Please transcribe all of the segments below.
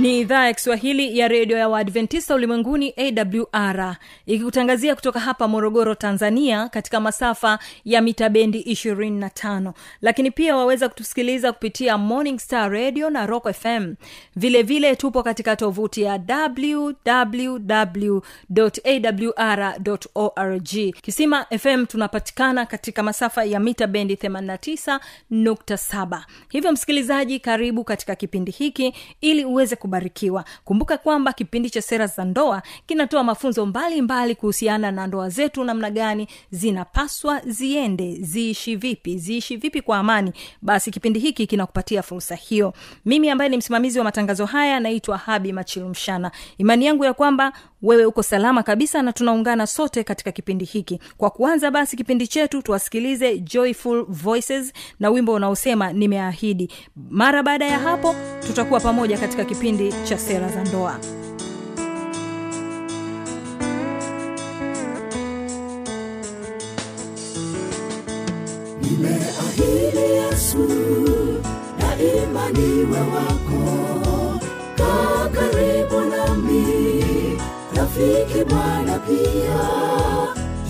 ni idhaa ya kiswahili ya redio ya waadventista ulimwenguni awr ikikutangazia kutoka hapa morogoro tanzania katika masafa ya mita bendi 25 lakini pia waweza kutusikiliza kupitia morning star radio na rock fm vile vile tupo katika tovuti ya www awr org. Kisima fm tunapatikana katika masafa ya mita bendi 89.7 hivyo msikilizaji karibu katika kipindi hiki ili uweze kubarikiwa. Kumbuka kwamba kipindi cha sera za ndoa kinatoa mafunzo mbalimbali kuhusiana na ndoa zetu namna gani zinapaswa ziende ziishi vipi ziishi vipi kwa amani. Basi kipindi hiki kinakupatia fursa hiyo. Mimi ambaye ni msimamizi wa matangazo haya naitwa habi machilumshana imani yangu ya kwamba wewe uko salama kabisa na tunaungana sote katika kipindi hiki. Kwa kuanza basi kipindi chetu tuwasikilize joyful voices na wimbo unaosema nimeahidi. Mara baada ya hapo tutakuwa pamoja katika kipindi cha sera za ndoa. Nimeahidi yesu daima niwe wako rafiki bwana pia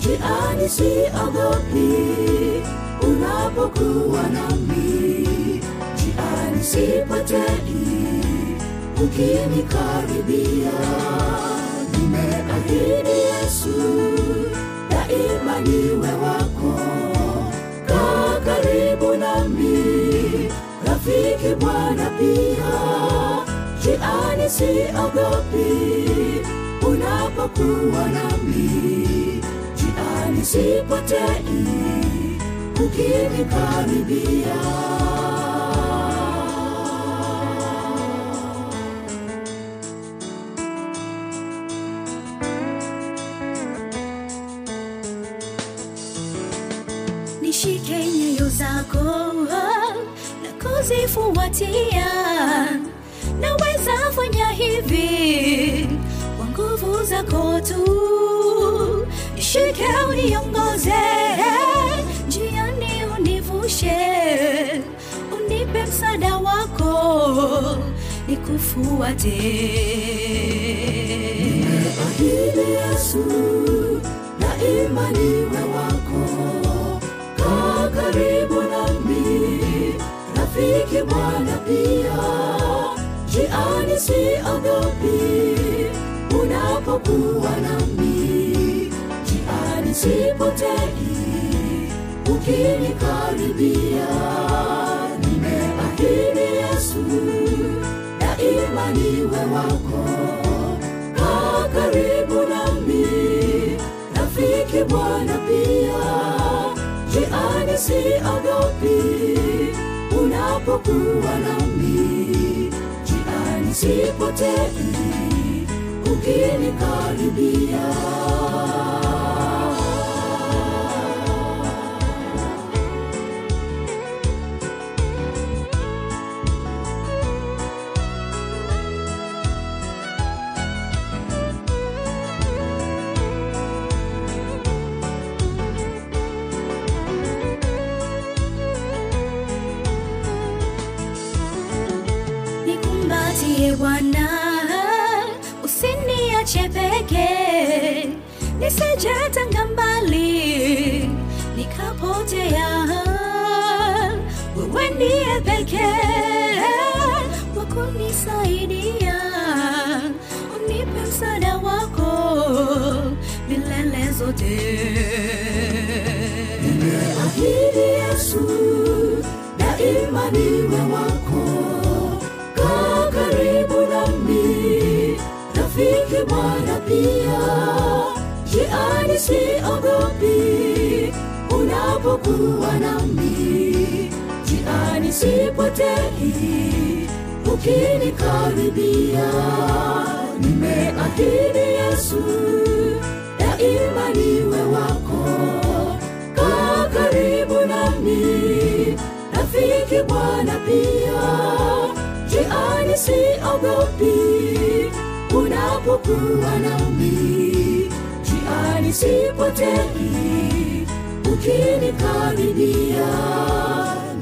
jiani si adhopi unapokuwa nami jiani sipotei ukinikaribia. Nimeahidi yesu daima niwe wako kaa karibu nami. Rafiki bwana pia jiani si ogopi unapokuwa nami jina sipotei ukinikaribia. Nishike nyayo zako na kuzifuatia. Naweza fanya hivi zako tu shike uniongoze njiani univushe unipe msaada wako nikufuate. Ahidi yesu na imani we wako kaa karibu nami rafiki bwana pia jiani si unapokuwa nami jiani sipotei. Ukinikaribia nimeahidi yesu daima niwe wako kaa karibu nami. Rafiki bwana pia jiani si agopi unapokuwa nami jiani sipotei ukinikaribia. Bwana Nilijetanga mbali nikapotea, wewe ndiye pekee wa kunisaidia, unipe msaada wako milele zote. Unapokuwa nami. Njiani sipotei, ukinikaribia. Nimeahidi Yesu, daima niwe wako kaa karibu nami rafiki bwana pia jiani siogopi unapokuwa nami jiani sipotei ukinikaribia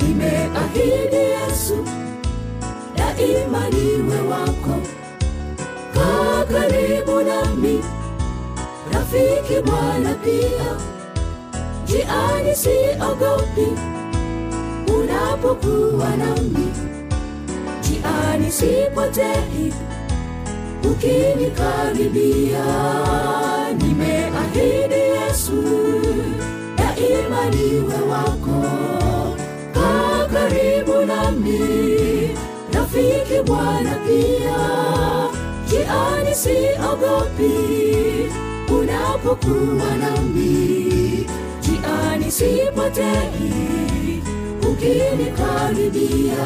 nimeahidi yesu daima niwe wako. Kaa karibu nami rafiki bwana pia. Jiani siogopi unapokuwa nami. Jiani sipotei ukinikaribia bwana pia. Jiani siogopi unapokuwa nami. Jiani sipotei ukinikaribia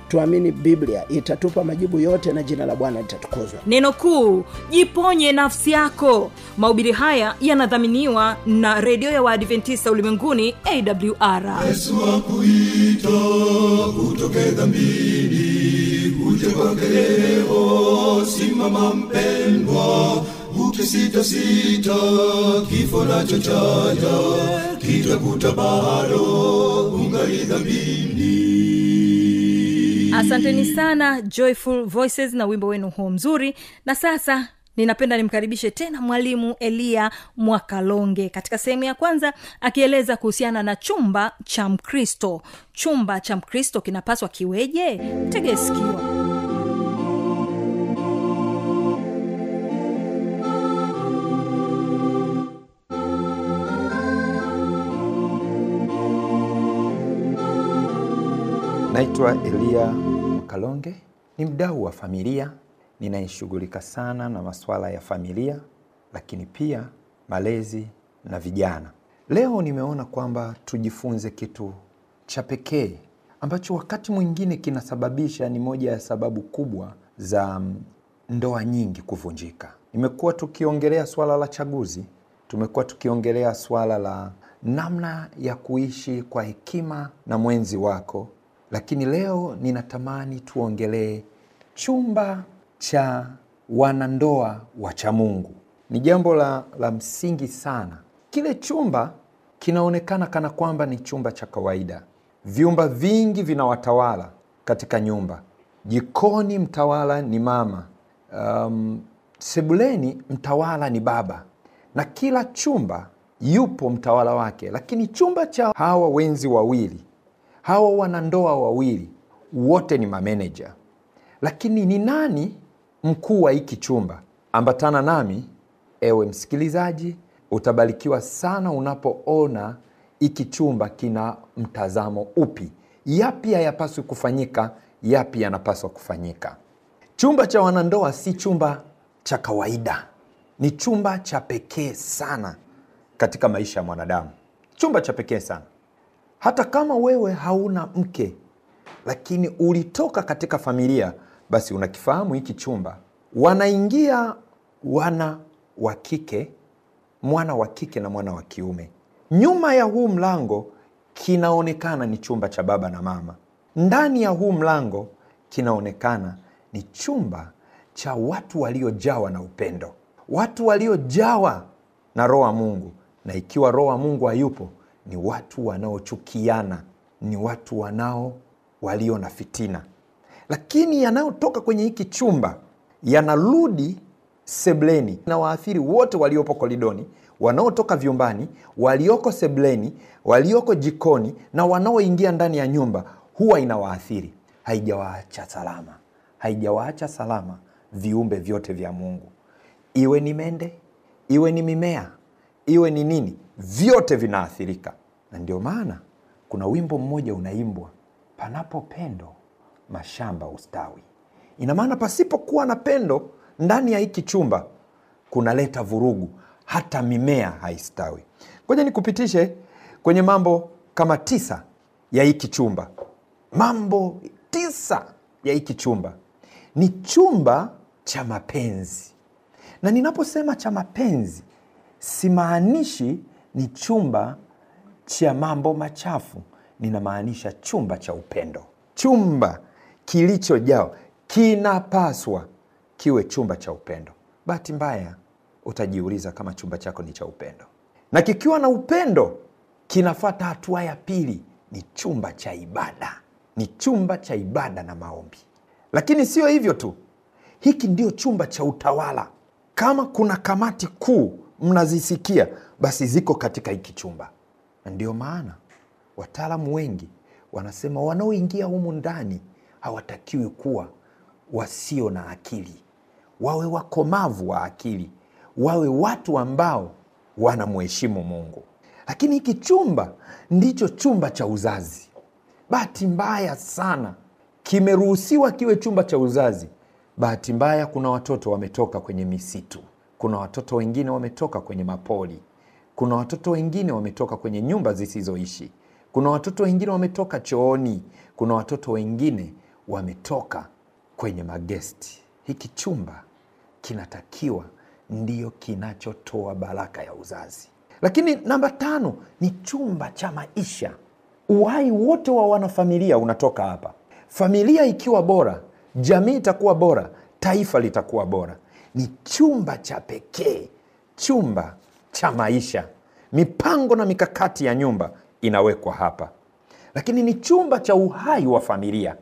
tuamini biblia itatupa majibu yote na jina la bwana litatukuzwa. Neno kuu jiponye nafsi yako. Mahubiri haya yanadhaminiwa na redio ya waadventista ulimwenguni awr yesu wakuita utoke dhambini uje kwake leo. Simama mpendwa ukisitasita kifo nacho chaja kitakuta bado ungali dhambini asanteni sana joyful voices na wimbo wenu huo mzuri. Na sasa ninapenda nimkaribishe tena mwalimu eliya mwakalonge katika sehemu ya kwanza akieleza kuhusiana na chumba cha mkristo. Chumba cha mkristo kinapaswa kiweje? Tege Naitwa Elia Mkalonge, ni mdau wa familia ninayeshughulika sana na masuala ya familia, lakini pia malezi na vijana. Leo nimeona kwamba tujifunze kitu cha pekee ambacho wakati mwingine kinasababisha, ni moja ya sababu kubwa za mm, ndoa nyingi kuvunjika. Nimekuwa tukiongelea swala la chaguzi, tumekuwa tukiongelea swala la namna ya kuishi kwa hekima na mwenzi wako, lakini leo ninatamani tuongelee chumba cha wanandoa wacha Mungu. Ni jambo la, la msingi sana. Kile chumba kinaonekana kana kwamba ni chumba cha kawaida. Vyumba vingi vinawatawala katika nyumba. Jikoni mtawala ni mama, um, sebuleni mtawala ni baba, na kila chumba yupo mtawala wake. Lakini chumba cha hawa wenzi wawili, hawa wanandoa wawili, wote ni mameneja. Lakini ni nani mkuu wa hiki chumba? Ambatana nami ewe msikilizaji, utabarikiwa sana unapoona hiki chumba kina mtazamo upi, yapi hayapaswi kufanyika, yapi yanapaswa kufanyika. Chumba cha wanandoa si chumba cha kawaida, ni chumba cha pekee sana katika maisha ya mwanadamu, chumba cha pekee sana. Hata kama wewe hauna mke, lakini ulitoka katika familia, basi unakifahamu hiki chumba. Wanaingia wana wa kike, mwana wa kike na mwana wa kiume. Nyuma ya huu mlango kinaonekana ni chumba cha baba na mama. Ndani ya huu mlango kinaonekana ni chumba cha watu waliojawa na upendo, watu waliojawa na roho wa Mungu. Na ikiwa roho wa Mungu hayupo, ni watu wanaochukiana ni watu wanao walio na fitina. Lakini yanayotoka kwenye hiki chumba yanarudi sebleni. Na waathiri wote waliopo koridoni wanaotoka vyumbani walioko sebleni walioko jikoni na wanaoingia ndani ya nyumba huwa inawaathiri. Haijawaacha salama. Haijawaacha salama viumbe vyote vya mungu. Iwe ni mende iwe ni mimea iwe ni nini vyote vinaathirika. Na ndio maana kuna wimbo mmoja unaimbwa panapo pendo mashamba ustawi ina maana pasipokuwa na pendo ndani ya hiki chumba kunaleta vurugu hata mimea haistawi. Ngoja nikupitishe kwenye mambo kama tisa ya hiki chumba. Mambo tisa ya hiki chumba. Ni chumba cha mapenzi. Na ninaposema cha mapenzi simaanishi ni chumba cha mambo machafu. Ninamaanisha chumba cha upendo. Chumba kilichojaa kinapaswa kiwe chumba cha upendo. Bahati mbaya utajiuliza kama chumba chako ni cha upendo. Na kikiwa na upendo kinafata hatua ya pili. Ni chumba cha ibada. Ni chumba cha ibada na maombi. Lakini sio hivyo tu. Hiki ndio chumba cha utawala. Kama kuna kamati kuu mnazisikia basi ziko katika hiki chumba. Ndio maana wataalamu wengi wanasema wanaoingia humu ndani hawatakiwi kuwa wasio na akili. Wawe wakomavu wa akili. Wawe watu ambao wanamheshimu mungu. Lakini hiki chumba ndicho chumba cha uzazi. Bahati mbaya sana kimeruhusiwa kiwe chumba cha uzazi. Bahati mbaya kuna watoto wametoka kwenye misitu kuna watoto wengine wametoka kwenye mapoli kuna watoto wengine wametoka kwenye nyumba zisizoishi. Kuna watoto wengine wametoka chooni. Kuna watoto wengine wametoka kwenye magesti. Hiki chumba kinatakiwa ndiyo kinachotoa baraka ya uzazi. Lakini namba tano ni chumba cha maisha. Uhai wote wa wanafamilia unatoka hapa. Familia ikiwa bora jamii itakuwa bora taifa litakuwa bora ni chumba cha pekee chumba cha maisha. Mipango na mikakati ya nyumba inawekwa hapa. Lakini ni chumba cha uhai wa familia.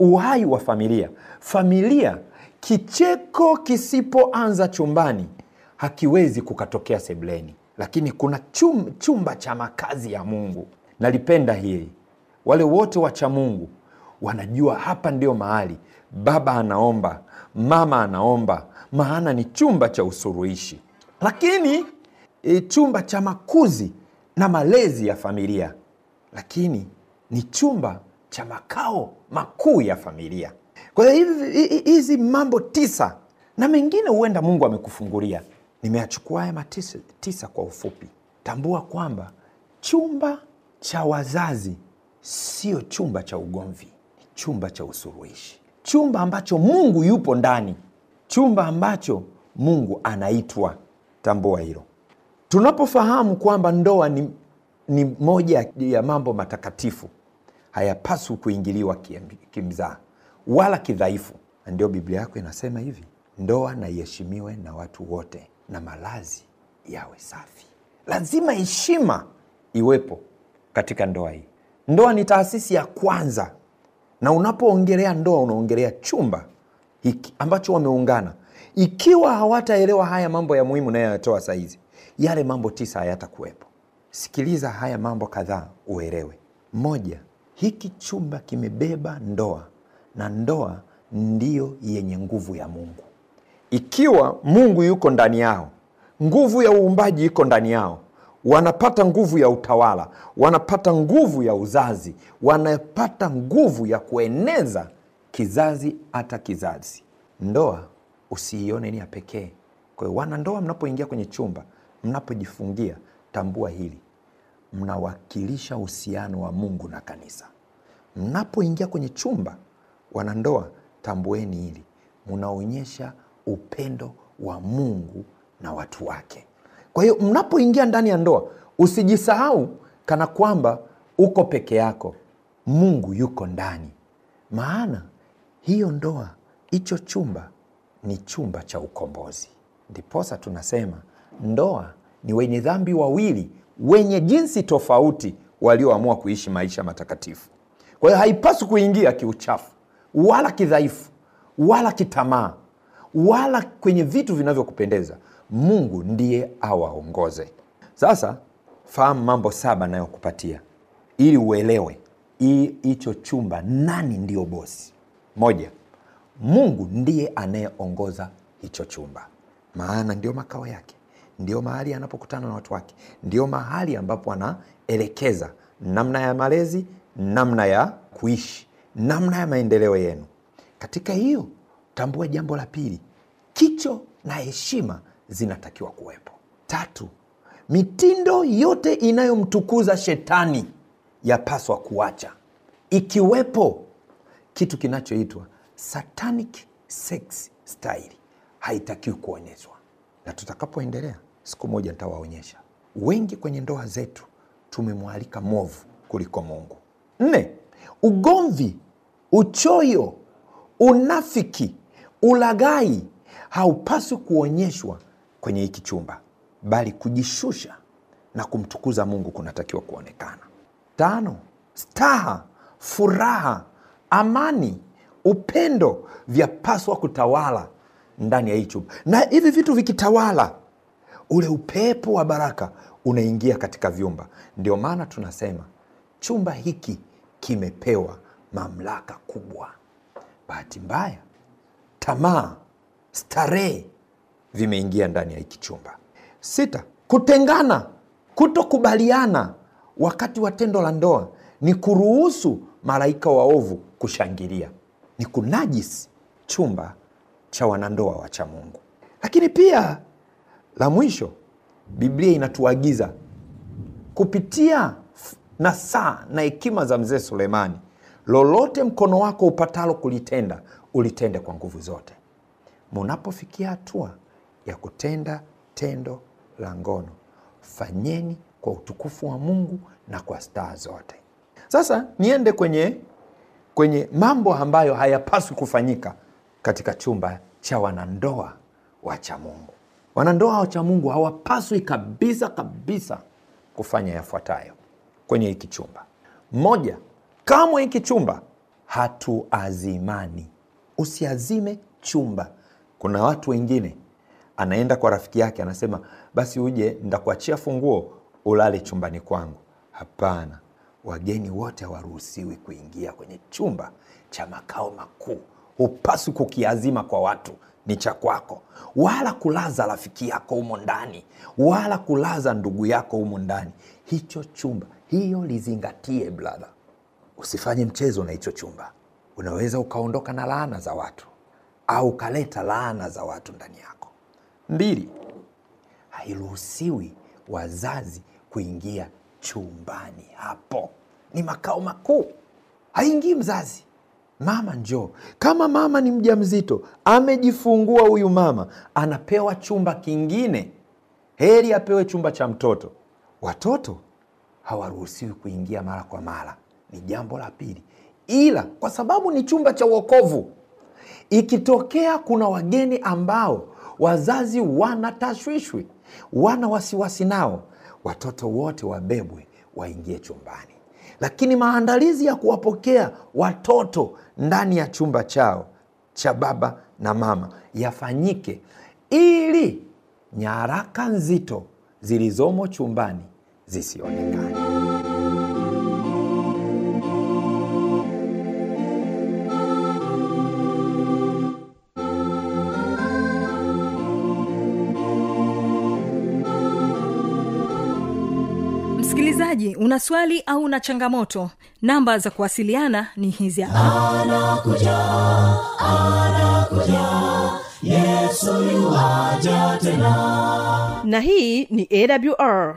Uhai wa familia. Familia kicheko kisipoanza chumbani hakiwezi kukatokea sebleni lakini kuna chum, chumba cha makazi ya mungu. Nalipenda hili. Wale wote wacha mungu wanajua hapa ndio mahali baba anaomba mama anaomba maana ni chumba cha usuruhishi lakini e, chumba cha makuzi na malezi ya familia. Lakini ni chumba cha makao makuu ya familia. Kwa hiyo hizi mambo tisa na mengine huenda mungu amekufungulia. Nimeachukua haya matisa tisa kwa ufupi. Tambua kwamba chumba cha wazazi sio chumba cha ugomvi ni chumba cha usuruhishi chumba ambacho mungu yupo ndani. Chumba ambacho mungu anaitwa. Tambua hilo. Tunapofahamu kwamba ndoa ni, ni moja ya mambo matakatifu hayapaswi kuingiliwa kimzaa wala kidhaifu. Ndio biblia yako inasema hivi ndoa na iheshimiwe na watu wote na malazi yawe safi. Lazima heshima iwepo katika ndoa hii. Ndoa ni taasisi ya kwanza na unapoongelea ndoa unaongelea chumba hiki ambacho wameungana. Ikiwa hawataelewa haya mambo ya muhimu nayoyatoa sahizi yale mambo tisa hayatakuwepo. Sikiliza haya mambo kadhaa uelewe. Moja hiki chumba kimebeba ndoa na ndoa ndiyo yenye nguvu ya mungu. Ikiwa mungu yuko ndani yao nguvu ya uumbaji iko ndani yao wanapata nguvu ya utawala wanapata nguvu ya uzazi wanapata nguvu ya kueneza kizazi hata kizazi. Ndoa usiione ni ya pekee. Kwa hiyo wanandoa mnapoingia kwenye chumba mnapojifungia tambua hili. Mnawakilisha uhusiano wa mungu na kanisa. Mnapoingia kwenye chumba wanandoa tambueni hili. Mnaonyesha upendo wa mungu na watu wake kwa hiyo mnapoingia ndani ya ndoa usijisahau kana kwamba uko peke yako. Mungu yuko ndani. Maana hiyo ndoa hicho chumba ni chumba cha ukombozi. Ndiposa tunasema ndoa ni wenye dhambi wawili wenye jinsi tofauti walioamua kuishi maisha matakatifu. Kwa hiyo haipaswi kuingia kiuchafu wala kidhaifu wala kitamaa wala kwenye vitu vinavyokupendeza mungu ndiye awaongoze. Sasa fahamu mambo saba nayokupatia ili uelewe hicho chumba nani ndiyo bosi. Moja mungu ndiye anayeongoza hicho chumba. Maana ndio makao yake ndio mahali anapokutana na watu wake ndio mahali ambapo anaelekeza namna ya malezi namna ya kuishi namna ya maendeleo yenu. Katika hiyo tambua jambo la pili kicho na heshima zinatakiwa kuwepo. Tatu mitindo yote inayomtukuza shetani yapaswa kuacha. Ikiwepo kitu kinachoitwa satanic sex style haitakiwi kuonyeshwa. Na tutakapoendelea siku moja nitawaonyesha. Wengi kwenye ndoa zetu tumemwalika mwovu kuliko mungu. Nne ugomvi uchoyo unafiki ulaghai haupaswi kuonyeshwa kwenye hiki chumba bali kujishusha na kumtukuza mungu kunatakiwa kuonekana. Tano staha furaha amani upendo vyapaswa kutawala ndani ya hii chumba. Na hivi vitu vikitawala ule upepo wa baraka unaingia katika vyumba. Ndio maana tunasema chumba hiki kimepewa mamlaka kubwa. Bahati mbaya tamaa starehe vimeingia ndani ya hiki chumba. Sita kutengana kutokubaliana wakati wa tendo la ndoa ni kuruhusu malaika waovu kushangilia. Ni kunajisi chumba cha wanandoa wacha mungu. Lakini pia la mwisho biblia inatuagiza kupitia nasaa na hekima za mzee sulemani lolote mkono wako upatalo kulitenda ulitende kwa nguvu zote. Munapofikia hatua ya kutenda tendo la ngono. Fanyeni kwa utukufu wa mungu na kwa staa zote. Sasa niende kwenye kwenye mambo ambayo hayapaswi kufanyika katika chumba cha wanandoa wacha mungu. Wanandoa wacha mungu hawapaswi kabisa kabisa kufanya yafuatayo kwenye hiki chumba. Moja kamwe hiki chumba hatuazimani. Usiazime chumba. Kuna watu wengine anaenda kwa rafiki yake anasema basi uje ndakuachia funguo ulale chumbani kwangu. Hapana. Wageni wote hawaruhusiwi kuingia kwenye chumba cha makao makuu. Hupaswi kukiazima kwa watu ni cha kwako. Wala kulaza rafiki yako humo ndani wala kulaza ndugu yako humo ndani. Hicho chumba hiyo lizingatie bradha usifanye mchezo na hicho chumba. Unaweza ukaondoka na laana za watu au ukaleta laana za watu ndani yako mbili. Hairuhusiwi wazazi kuingia chumbani hapo. Ni makao makuu. Haingii mzazi. Mama njoo. Kama mama ni mja mzito amejifungua huyu mama anapewa chumba kingine. Heri apewe chumba cha mtoto. Watoto hawaruhusiwi kuingia mara kwa mara. Ni jambo la pili. Ila kwa sababu ni chumba cha uokovu ikitokea kuna wageni ambao wazazi wana tashwishwi wana wasiwasi nao. Watoto wote wabebwe waingie chumbani. Lakini maandalizi ya kuwapokea watoto ndani ya chumba chao cha baba na mama yafanyike ili nyaraka nzito zilizomo chumbani zisionekane una swali au una changamoto? Namba za kuwasiliana ni hizi hapa. Anakuja anakuja yesu yuwaja tena. Na hii ni awr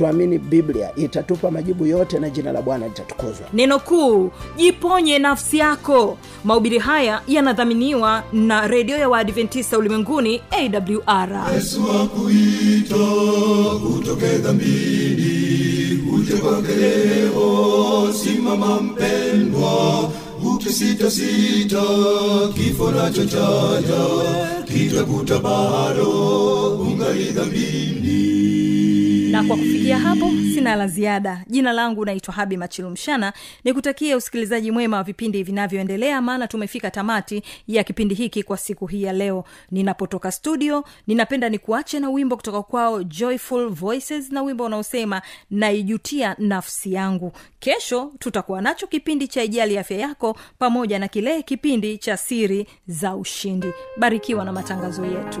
tuamini biblia itatupa majibu yote na jina la bwana litatukuzwa. Neno kuu jiponye nafsi yako. Mahubiri haya yanadhaminiwa na redio ya waadventista ulimwenguni awr yesu akuita utoke dhambini uje kwake leo. Simama mpendwa ukisitasita kifo nacho chaja kitakuta bado ungali dhambini na kwa kufikia hapo sina la ziada. Jina langu naitwa habi machilumshana. Nikutakie usikilizaji mwema wa vipindi vinavyoendelea maana tumefika tamati ya kipindi hiki kwa siku hii ya leo. Ninapotoka studio ninapenda nikuache na wimbo kutoka kwao joyful voices na wimbo unaosema naijutia nafsi yangu. Kesho tutakuwa nacho kipindi cha ijali afya yako pamoja na kile kipindi cha siri za ushindi. Barikiwa na matangazo yetu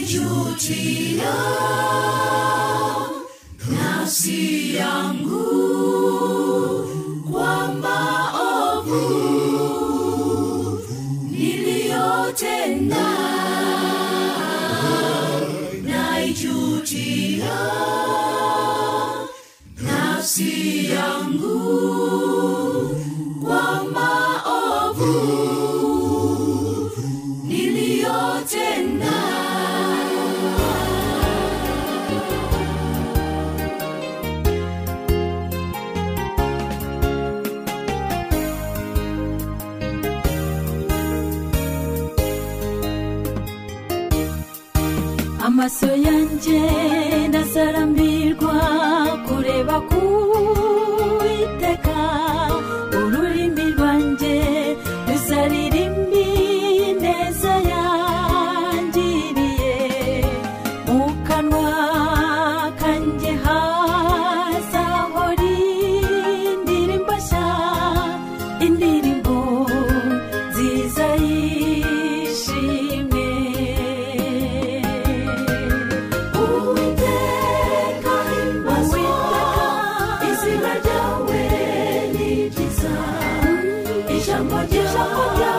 Najutia nafsi yangu amor de